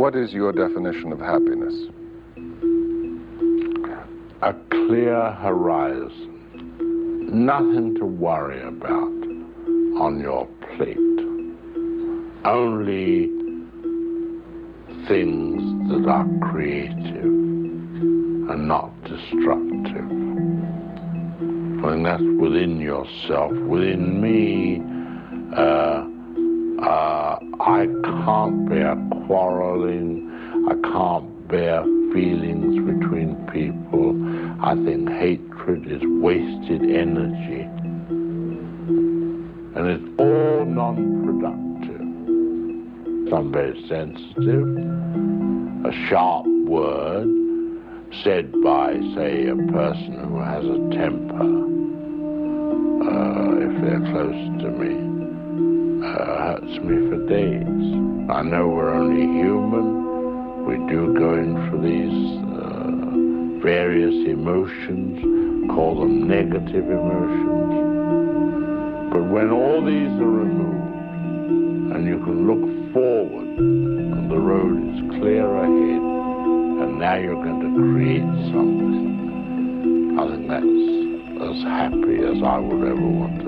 What is your definition of happiness? A clear horizon. Nothing to worry about on your plate. Only things that are creative and not destructive. Think that's within yourself, within me. Uh, uh, I can't bear quarreling. I can't bear feelings between people. I think hatred is wasted energy. And it's all non-productive. Some very sensitive. A sharp word said by, say, a person who has a temper, if they're close to me uh, hurts me for days. I know we're only human. We do go in for these uh, various emotions, call them negative emotions. But when all these are removed and you can look forward and the road is clear ahead and now you're going to create something, I think that's as happy as I would ever want